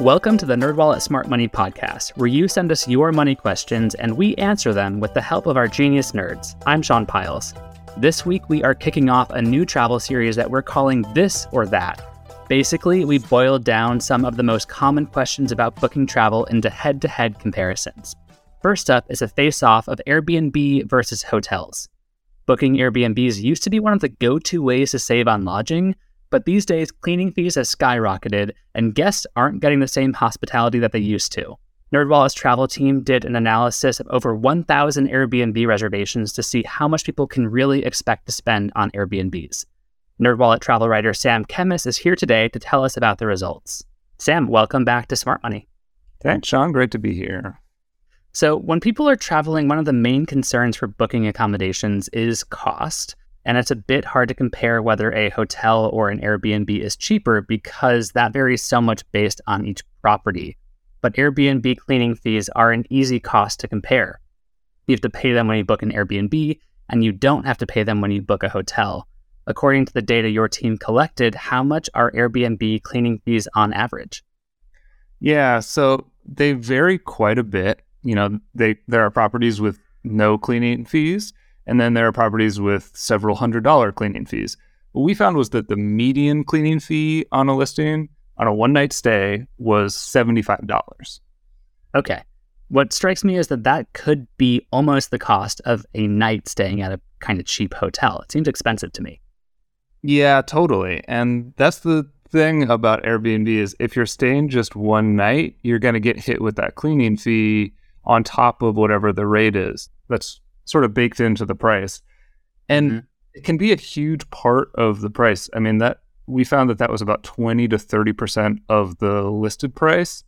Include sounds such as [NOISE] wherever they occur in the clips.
Welcome to the NerdWallet Smart Money Podcast, where you send us your money questions and we answer them with the help of our genius nerds. I'm Sean Pyles. This week, we are kicking off a new travel series that we're calling This or That. Basically, we boiled down some of the most common questions about booking travel into head to head comparisons. First up is a face off of Airbnb versus hotels. Booking Airbnbs used to be one of the go to ways to save on lodging, but these days, cleaning fees have skyrocketed, and guests aren't getting the same hospitality that they used to. NerdWallet's travel team did an analysis of over 1,000 Airbnb reservations to see how much people can really expect to spend on Airbnbs. NerdWallet travel writer Sam Kemmis is here today to tell us about the results. Sam, welcome back to Smart Money. Thanks, Sean. Great to be here. So, when people are traveling, one of the main concerns for booking accommodations is cost. And it's a bit hard to compare whether a hotel or an Airbnb is cheaper because that varies so much based on each property. But Airbnb cleaning fees are an easy cost to compare. You have to pay them when you book an Airbnb, and you don't have to pay them when you book a hotel. According to the data your team collected, how much are Airbnb cleaning fees on average? Yeah, so they vary quite a bit. You know, they there are properties with no cleaning fees, and then there are properties with several hundred dollar cleaning fees. What we found was that the median cleaning fee on a listing on a one night stay was $75. Okay. What strikes me is that that could be almost the cost of a night staying at a kind of cheap hotel. It seems expensive to me. Yeah, totally. And that's the thing about Airbnb is if you're staying just one night, you're going to get hit with that cleaning fee on top of whatever the rate is. That's sort of baked into the price. And mm-hmm. it can be a huge part of the price. I mean, that we found that that was about 20 to 30% of the listed price,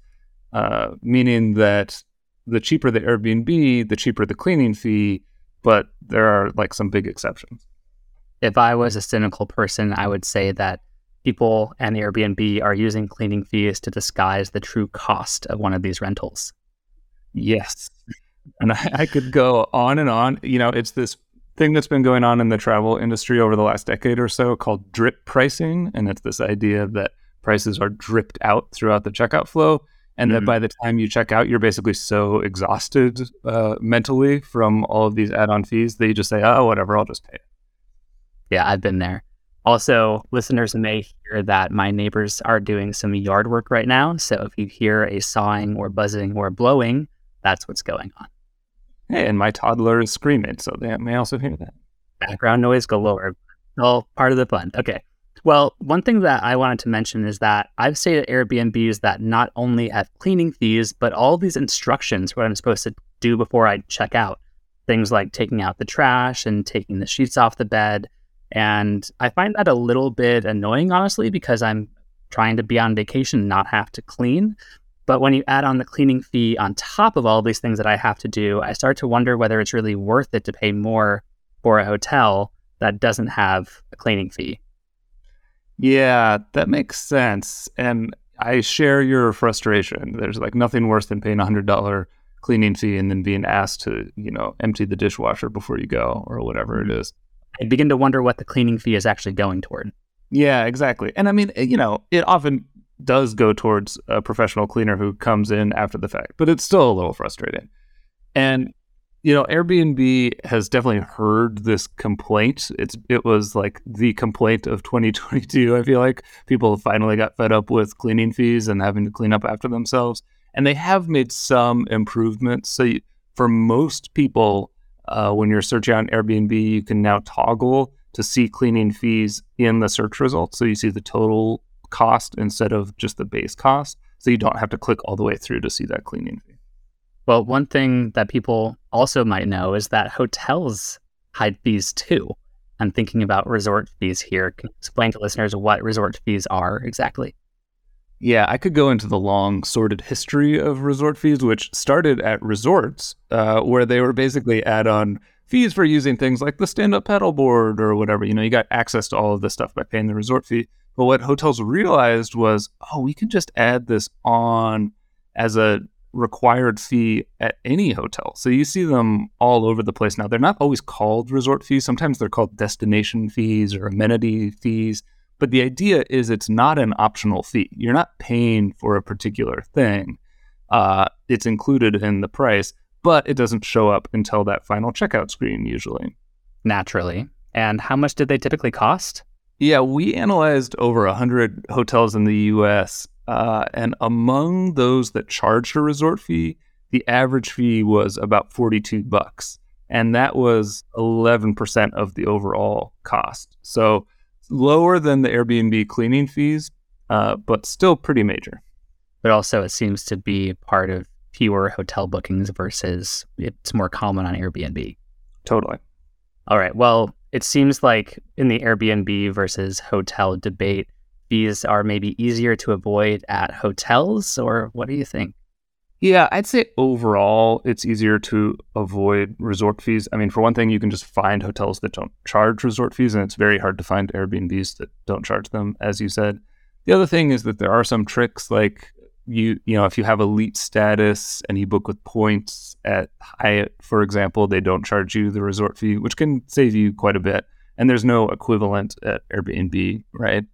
uh, meaning that the cheaper the Airbnb, the cheaper the cleaning fee, but there are like some big exceptions. If I was a cynical person, I would say that people and Airbnb are using cleaning fees to disguise the true cost of one of these rentals. Yes. And I, I could go on and on. You know, it's this thing that's been going on in the travel industry over the last decade or so called drip pricing. And it's this idea that prices are dripped out throughout the checkout flow. And mm-hmm. that by the time you check out, you're basically so exhausted uh, mentally from all of these add on fees that you just say, oh, whatever, I'll just pay it. Yeah, I've been there. Also, listeners may hear that my neighbors are doing some yard work right now. So if you hear a sawing or buzzing or blowing, that's what's going on. Hey, and my toddler is screaming, so they may also hear that. Background noise galore. All part of the fun. Okay. Well, one thing that I wanted to mention is that I've stayed at Airbnbs that not only have cleaning fees, but all these instructions, what I'm supposed to do before I check out. Things like taking out the trash and taking the sheets off the bed. And I find that a little bit annoying, honestly, because I'm trying to be on vacation, not have to clean. But when you add on the cleaning fee on top of all these things that I have to do, I start to wonder whether it's really worth it to pay more for a hotel that doesn't have a cleaning fee. Yeah, that makes sense. And I share your frustration. There's like nothing worse than paying a hundred dollar cleaning fee and then being asked to, you know, empty the dishwasher before you go or whatever it mm-hmm. is. I begin to wonder what the cleaning fee is actually going toward. Yeah, exactly. And I mean, you know, it often does go towards a professional cleaner who comes in after the fact, but it's still a little frustrating. And you know, Airbnb has definitely heard this complaint. It's it was like the complaint of 2022. I feel like people finally got fed up with cleaning fees and having to clean up after themselves, and they have made some improvements. So you, for most people, uh, when you're searching on Airbnb, you can now toggle to see cleaning fees in the search results. So you see the total cost instead of just the base cost. So you don't have to click all the way through to see that cleaning fee. Well, one thing that people also might know is that hotels hide fees too. I'm thinking about resort fees here. Can you explain to listeners what resort fees are exactly? Yeah, I could go into the long, sordid history of resort fees, which started at resorts, uh, where they were basically add on fees for using things like the stand up paddleboard or whatever. You know, you got access to all of this stuff by paying the resort fee. But what hotels realized was, oh, we can just add this on as a required fee at any hotel. So you see them all over the place now. They're not always called resort fees. Sometimes they're called destination fees or amenity fees. But the idea is it's not an optional fee. You're not paying for a particular thing. Uh, it's included in the price, but it doesn't show up until that final checkout screen usually. Naturally. And how much did they typically cost? Yeah, we analyzed over 100 hotels in the US. Uh, and among those that charged a resort fee, the average fee was about 42 bucks. And that was 11% of the overall cost. So lower than the Airbnb cleaning fees, uh, but still pretty major. But also, it seems to be part of fewer hotel bookings versus it's more common on Airbnb. Totally. All right. Well, it seems like in the Airbnb versus hotel debate, fees are maybe easier to avoid at hotels, or what do you think? Yeah, I'd say overall it's easier to avoid resort fees. I mean, for one thing, you can just find hotels that don't charge resort fees, and it's very hard to find Airbnbs that don't charge them, as you said. The other thing is that there are some tricks like you you know if you have elite status and you book with points at Hyatt, for example, they don't charge you the resort fee, which can save you quite a bit. And there's no equivalent at Airbnb, right?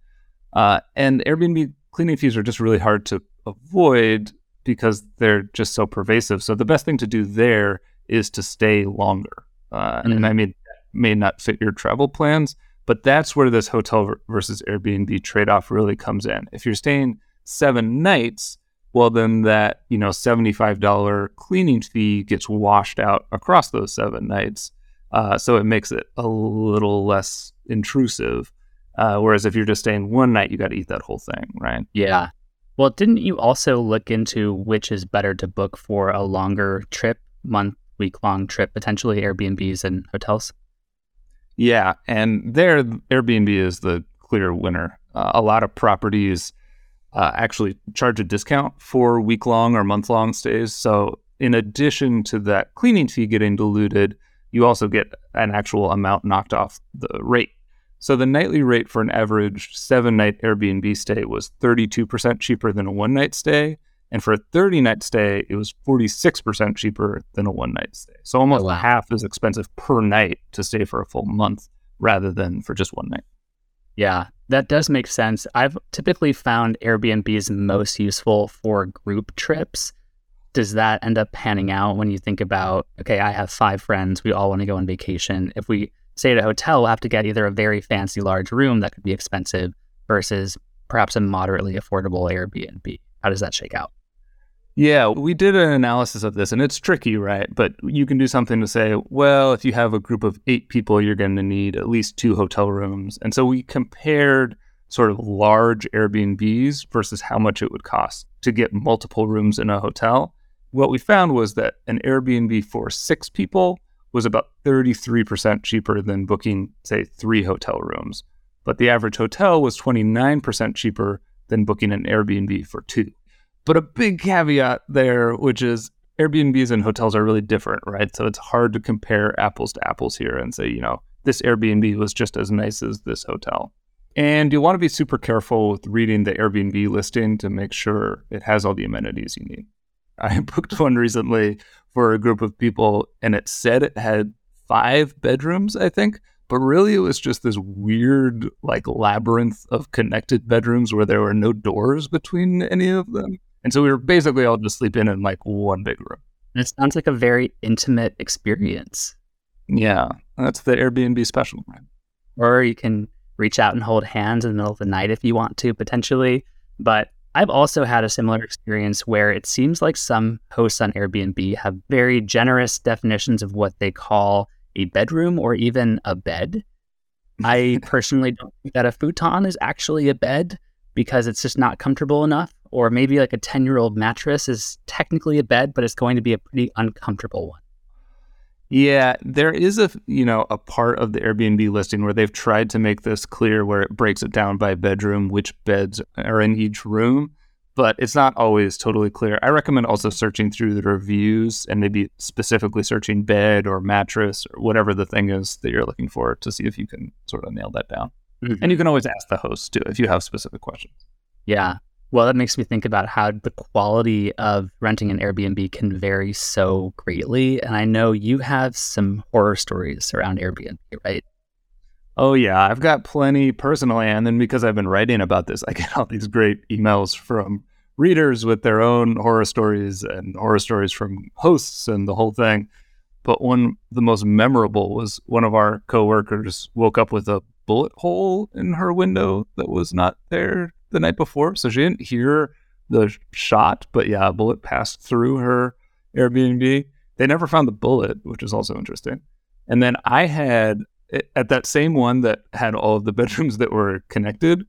Uh, and Airbnb cleaning fees are just really hard to avoid because they're just so pervasive. So the best thing to do there is to stay longer. Uh, mm-hmm. And I mean, may not fit your travel plans, but that's where this hotel versus Airbnb trade off really comes in. If you're staying seven nights, well, then that, you know, $75 cleaning fee gets washed out across those seven nights. Uh, so it makes it a little less intrusive. Uh, whereas if you're just staying one night, you got to eat that whole thing, right? Yeah. Well, didn't you also look into which is better to book for a longer trip, month, week long trip, potentially Airbnbs and hotels? Yeah. And there, Airbnb is the clear winner. Uh, a lot of properties uh, actually charge a discount for week long or month long stays. So, in addition to that cleaning fee getting diluted, you also get an actual amount knocked off the rate. So, the nightly rate for an average seven night Airbnb stay was 32% cheaper than a one night stay. And for a 30 night stay, it was 46% cheaper than a one night stay. So, almost oh, wow. half as expensive per night to stay for a full month rather than for just one night. Yeah, that does make sense. I've typically found Airbnbs most useful for group trips. Does that end up panning out when you think about, okay, I have five friends, we all want to go on vacation. If we stay at a hotel, we'll have to get either a very fancy large room that could be expensive versus perhaps a moderately affordable Airbnb. How does that shake out? Yeah, we did an analysis of this and it's tricky, right? But you can do something to say, well, if you have a group of eight people, you're going to need at least two hotel rooms. And so we compared sort of large Airbnbs versus how much it would cost to get multiple rooms in a hotel. What we found was that an Airbnb for six people was about 33% cheaper than booking, say, three hotel rooms. But the average hotel was 29% cheaper than booking an Airbnb for two. But a big caveat there, which is Airbnbs and hotels are really different, right? So it's hard to compare apples to apples here and say, you know, this Airbnb was just as nice as this hotel. And you want to be super careful with reading the Airbnb listing to make sure it has all the amenities you need. [LAUGHS] I booked one recently for a group of people and it said it had five bedrooms, I think, but really it was just this weird, like, labyrinth of connected bedrooms where there were no doors between any of them. And so we were basically all just sleeping in like one big room. And it sounds like a very intimate experience. Yeah, that's the Airbnb special, right? Or you can reach out and hold hands in the middle of the night if you want to, potentially. But I've also had a similar experience where it seems like some hosts on Airbnb have very generous definitions of what they call a bedroom or even a bed. I [LAUGHS] personally don't think that a futon is actually a bed because it's just not comfortable enough or maybe like a 10 year old mattress is technically a bed, but it's going to be a pretty uncomfortable one. Yeah, there is a you know a part of the Airbnb listing where they've tried to make this clear where it breaks it down by bedroom, which beds are in each room, but it's not always totally clear. I recommend also searching through the reviews and maybe specifically searching bed or mattress or whatever the thing is that you're looking for to see if you can sort of nail that down. Mm-hmm. And you can always ask the host too if you have specific questions. Yeah, well, that makes me think about how the quality of renting an Airbnb can vary so greatly. And I know you have some horror stories around Airbnb, right? Oh yeah, I've got plenty personally, and then because I've been writing about this, I get all these great emails from readers with their own horror stories and horror stories from hosts and the whole thing. But one the most memorable was one of our coworkers woke up with a bullet hole in her window that was not there the night before, so she didn't hear the shot, but yeah, a bullet passed through her Airbnb. They never found the bullet, which is also interesting. And then I had at that same one that had all of the bedrooms that were connected,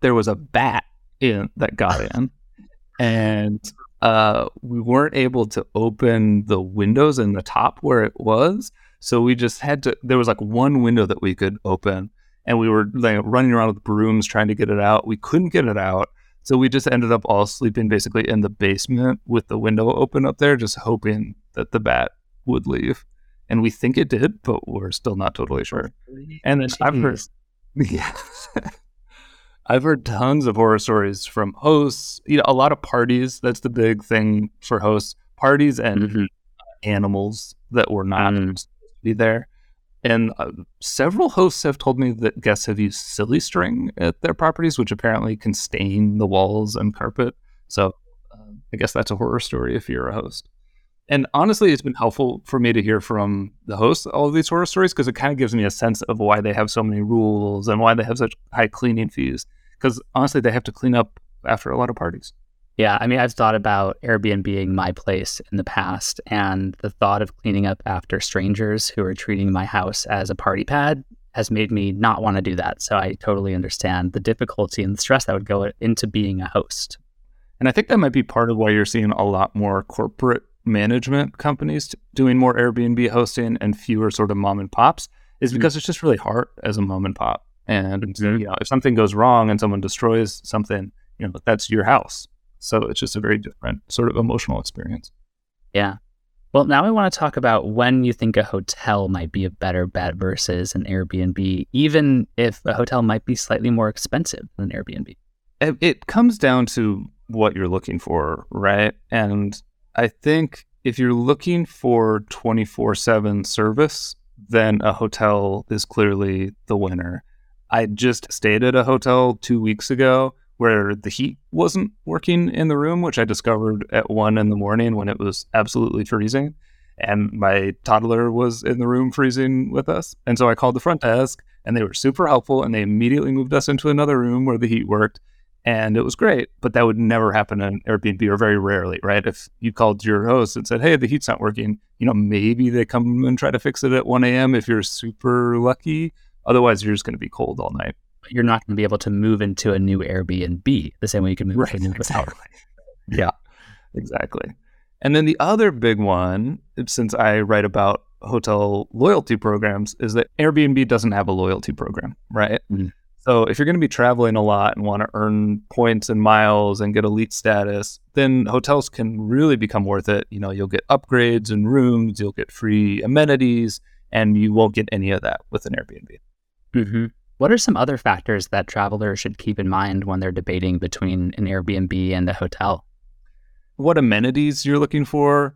there was a bat in that got in, and uh, we weren't able to open the windows in the top where it was. So we just had to. There was like one window that we could open, and we were like running around with brooms trying to get it out. We couldn't get it out, so we just ended up all sleeping basically in the basement with the window open up there, just hoping that the bat would leave and we think it did, but we're still not totally sure. And then Jeez. I've heard, yeah, [LAUGHS] I've heard tons of horror stories from hosts. You know, a lot of parties. That's the big thing for hosts: parties and mm-hmm. animals that were not mm. supposed to be there. And uh, several hosts have told me that guests have used silly string at their properties, which apparently can stain the walls and carpet. So uh, I guess that's a horror story if you're a host. And honestly, it's been helpful for me to hear from the hosts all of these horror stories because it kind of gives me a sense of why they have so many rules and why they have such high cleaning fees. Because honestly, they have to clean up after a lot of parties. Yeah, I mean, I've thought about Airbnb being my place in the past, and the thought of cleaning up after strangers who are treating my house as a party pad has made me not want to do that. So I totally understand the difficulty and the stress that would go into being a host. And I think that might be part of why you're seeing a lot more corporate management companies doing more Airbnb hosting and fewer sort of mom and pops is mm-hmm. because mm-hmm. it's just really hard as a mom and pop. And mm-hmm. you know, if something goes wrong and someone destroys something, you know, that's your house. So it's just a very different sort of emotional experience. Yeah. Well, now I want to talk about when you think a hotel might be a better bet versus an Airbnb, even if a hotel might be slightly more expensive than Airbnb. It comes down to what you're looking for, right? And I think if you're looking for 24 7 service, then a hotel is clearly the winner. I just stayed at a hotel two weeks ago where the heat wasn't working in the room, which I discovered at one in the morning when it was absolutely freezing. And my toddler was in the room freezing with us. And so I called the front desk and they were super helpful and they immediately moved us into another room where the heat worked and it was great. But that would never happen in Airbnb or very rarely, right? If you called your host and said, "Hey, the heat's not working," you know, maybe they come and try to fix it at 1 a.m. if you're super lucky. Otherwise, you're just going to be cold all night. You're not going to be able to move into a new Airbnb the same way you can move right, into a new exactly. yeah, exactly. And then the other big one, since I write about hotel loyalty programs, is that Airbnb doesn't have a loyalty program, right? Mm-hmm. So if you're going to be traveling a lot and want to earn points and miles and get elite status, then hotels can really become worth it. You know, you'll get upgrades and rooms, you'll get free amenities, and you won't get any of that with an Airbnb. Mm-hmm. What are some other factors that travelers should keep in mind when they're debating between an Airbnb and a hotel? What amenities you're looking for.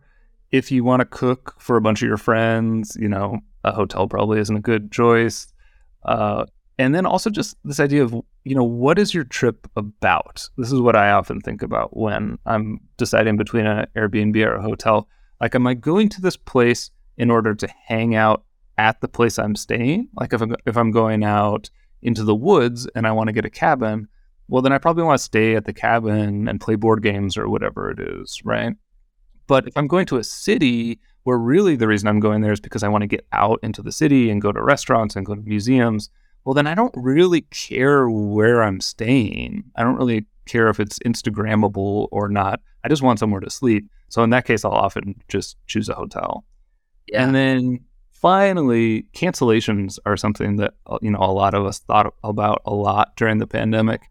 If you want to cook for a bunch of your friends, you know, a hotel probably isn't a good choice. Uh, and then also just this idea of you know what is your trip about this is what i often think about when i'm deciding between an airbnb or a hotel like am i going to this place in order to hang out at the place i'm staying like if i'm, if I'm going out into the woods and i want to get a cabin well then i probably want to stay at the cabin and play board games or whatever it is right but if i'm going to a city where really the reason i'm going there is because i want to get out into the city and go to restaurants and go to museums well, then I don't really care where I'm staying. I don't really care if it's Instagrammable or not. I just want somewhere to sleep. So in that case, I'll often just choose a hotel. Yeah. And then finally, cancellations are something that uh, you know a lot of us thought about a lot during the pandemic.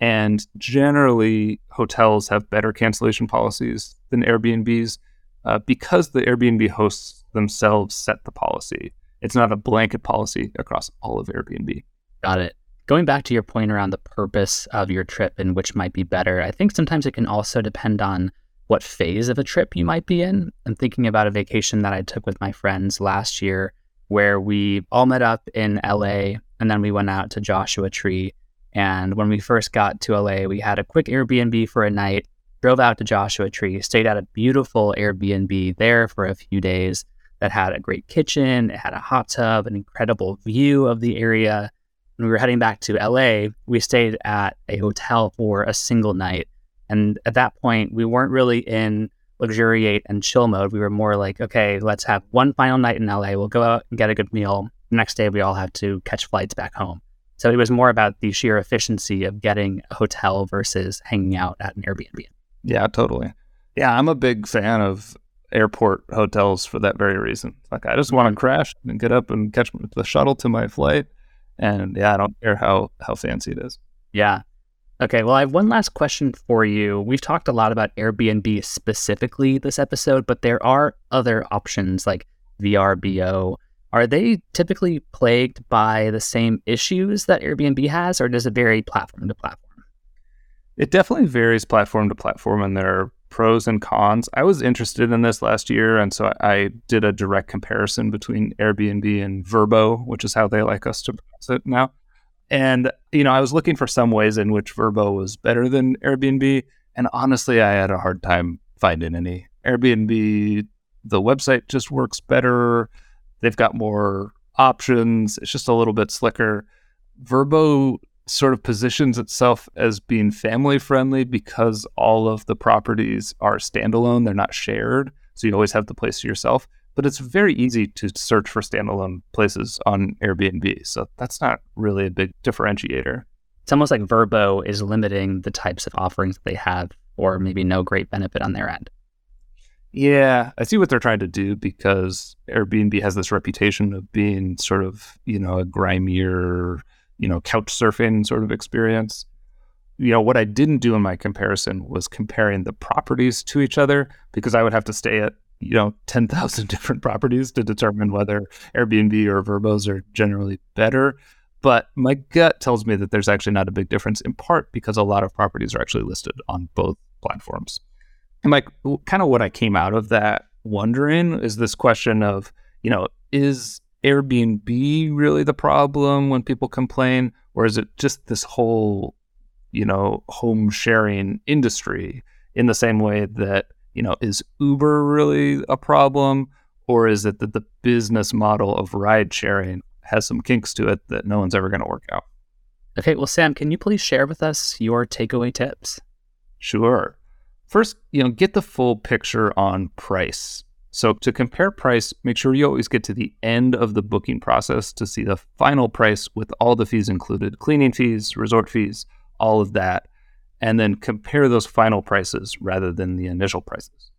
And generally, hotels have better cancellation policies than Airbnbs uh, because the Airbnb hosts themselves set the policy. It's not a blanket policy across all of Airbnb. Got it. Going back to your point around the purpose of your trip and which might be better, I think sometimes it can also depend on what phase of a trip you might be in. I'm thinking about a vacation that I took with my friends last year where we all met up in LA and then we went out to Joshua Tree. And when we first got to LA, we had a quick Airbnb for a night, drove out to Joshua Tree, stayed at a beautiful Airbnb there for a few days that had a great kitchen, it had a hot tub, an incredible view of the area. When we were heading back to LA, we stayed at a hotel for a single night. And at that point, we weren't really in luxuriate and chill mode. We were more like, okay, let's have one final night in LA. We'll go out and get a good meal. The next day, we all have to catch flights back home. So it was more about the sheer efficiency of getting a hotel versus hanging out at an Airbnb. Yeah, totally. Yeah, I'm a big fan of airport hotels for that very reason. Like, I just want to mm-hmm. crash and get up and catch the shuttle to my flight. And yeah, I don't care how, how fancy it is. Yeah. Okay, well, I have one last question for you. We've talked a lot about Airbnb specifically this episode, but there are other options like VRBO. Are they typically plagued by the same issues that Airbnb has, or does it vary platform to platform? It definitely varies platform to platform, and there are pros and cons. I was interested in this last year, and so I did a direct comparison between Airbnb and Vrbo, which is how they like us to pronounce it now. And, you know, I was looking for some ways in which Vrbo was better than Airbnb. And honestly, I had a hard time finding any. Airbnb, the website just works better. They've got more options. It's just a little bit slicker. Vrbo sort of positions itself as being family friendly because all of the properties are standalone, they're not shared. So you always have the place to yourself but it's very easy to search for standalone places on Airbnb. So that's not really a big differentiator. It's almost like Vrbo is limiting the types of offerings that they have, or maybe no great benefit on their end. Yeah, I see what they're trying to do because Airbnb has this reputation of being sort of, you know, a grimier, you know, couch surfing sort of experience. You know, what I didn't do in my comparison was comparing the properties to each other because I would have to stay at you know 10,000 [LAUGHS] different properties to determine whether Airbnb or Vrbos are generally better. But my gut tells me that there's actually not a big difference, in part because a lot of properties are actually listed on both platforms. And like kind of what I came out of that wondering is this question of, you know, is Airbnb really the problem when people complain, or is it just this whole, you know, home sharing industry in the same way that you know, is Uber really a problem? Or is it that the business model of ride sharing has some kinks to it that no one's ever going to work out? Okay, well, Sam, can you please share with us your takeaway tips? Sure. First, you know, get the full picture on price. So to compare price, make sure you always get to the end of the booking process to see the final price with all the fees included, cleaning fees, resort fees, all of that and then compare those final prices rather than the initial prices.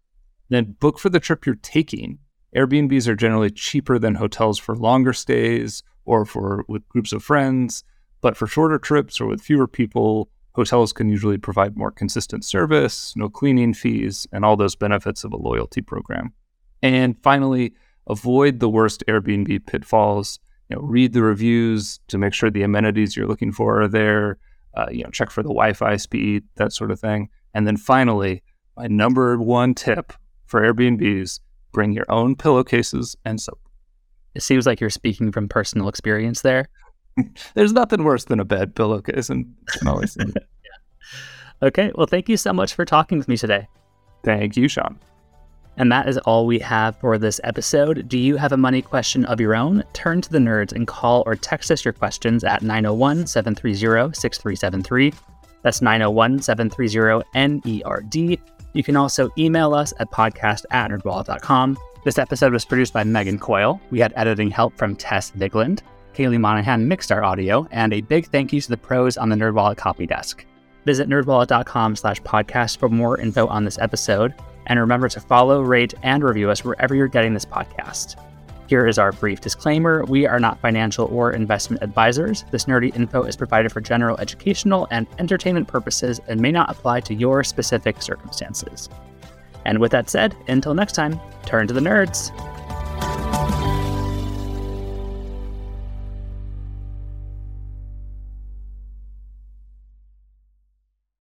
Then book for the trip you're taking. Airbnbs are generally cheaper than hotels for longer stays or for with groups of friends, but for shorter trips or with fewer people, hotels can usually provide more consistent service, no cleaning fees, and all those benefits of a loyalty program. And finally, avoid the worst Airbnb pitfalls. You know, read the reviews to make sure the amenities you're looking for are there uh, you know, check for the Wi-Fi speed, that sort of thing. And then finally, my number one tip for Airbnbs: bring your own pillowcases and soap. It seems like you're speaking from personal experience there. [LAUGHS] There's nothing worse than a bad pillowcase, and always. [LAUGHS] yeah. Okay, well, thank you so much for talking with me today. Thank you, Sean. And that is all we have for this episode. Do you have a money question of your own? Turn to the nerds and call or text us your questions at 901 730 6373. That's 901 730 NERD. You can also email us at podcast at nerdwallet.com. This episode was produced by Megan Coyle. We had editing help from Tess Vigland. Kaylee Monahan mixed our audio, and a big thank you to the pros on the NerdWallet copy desk. Visit nerdwallet.com slash podcast for more info on this episode. And remember to follow, rate, and review us wherever you're getting this podcast. Here is our brief disclaimer We are not financial or investment advisors. This nerdy info is provided for general educational and entertainment purposes and may not apply to your specific circumstances. And with that said, until next time, turn to the nerds.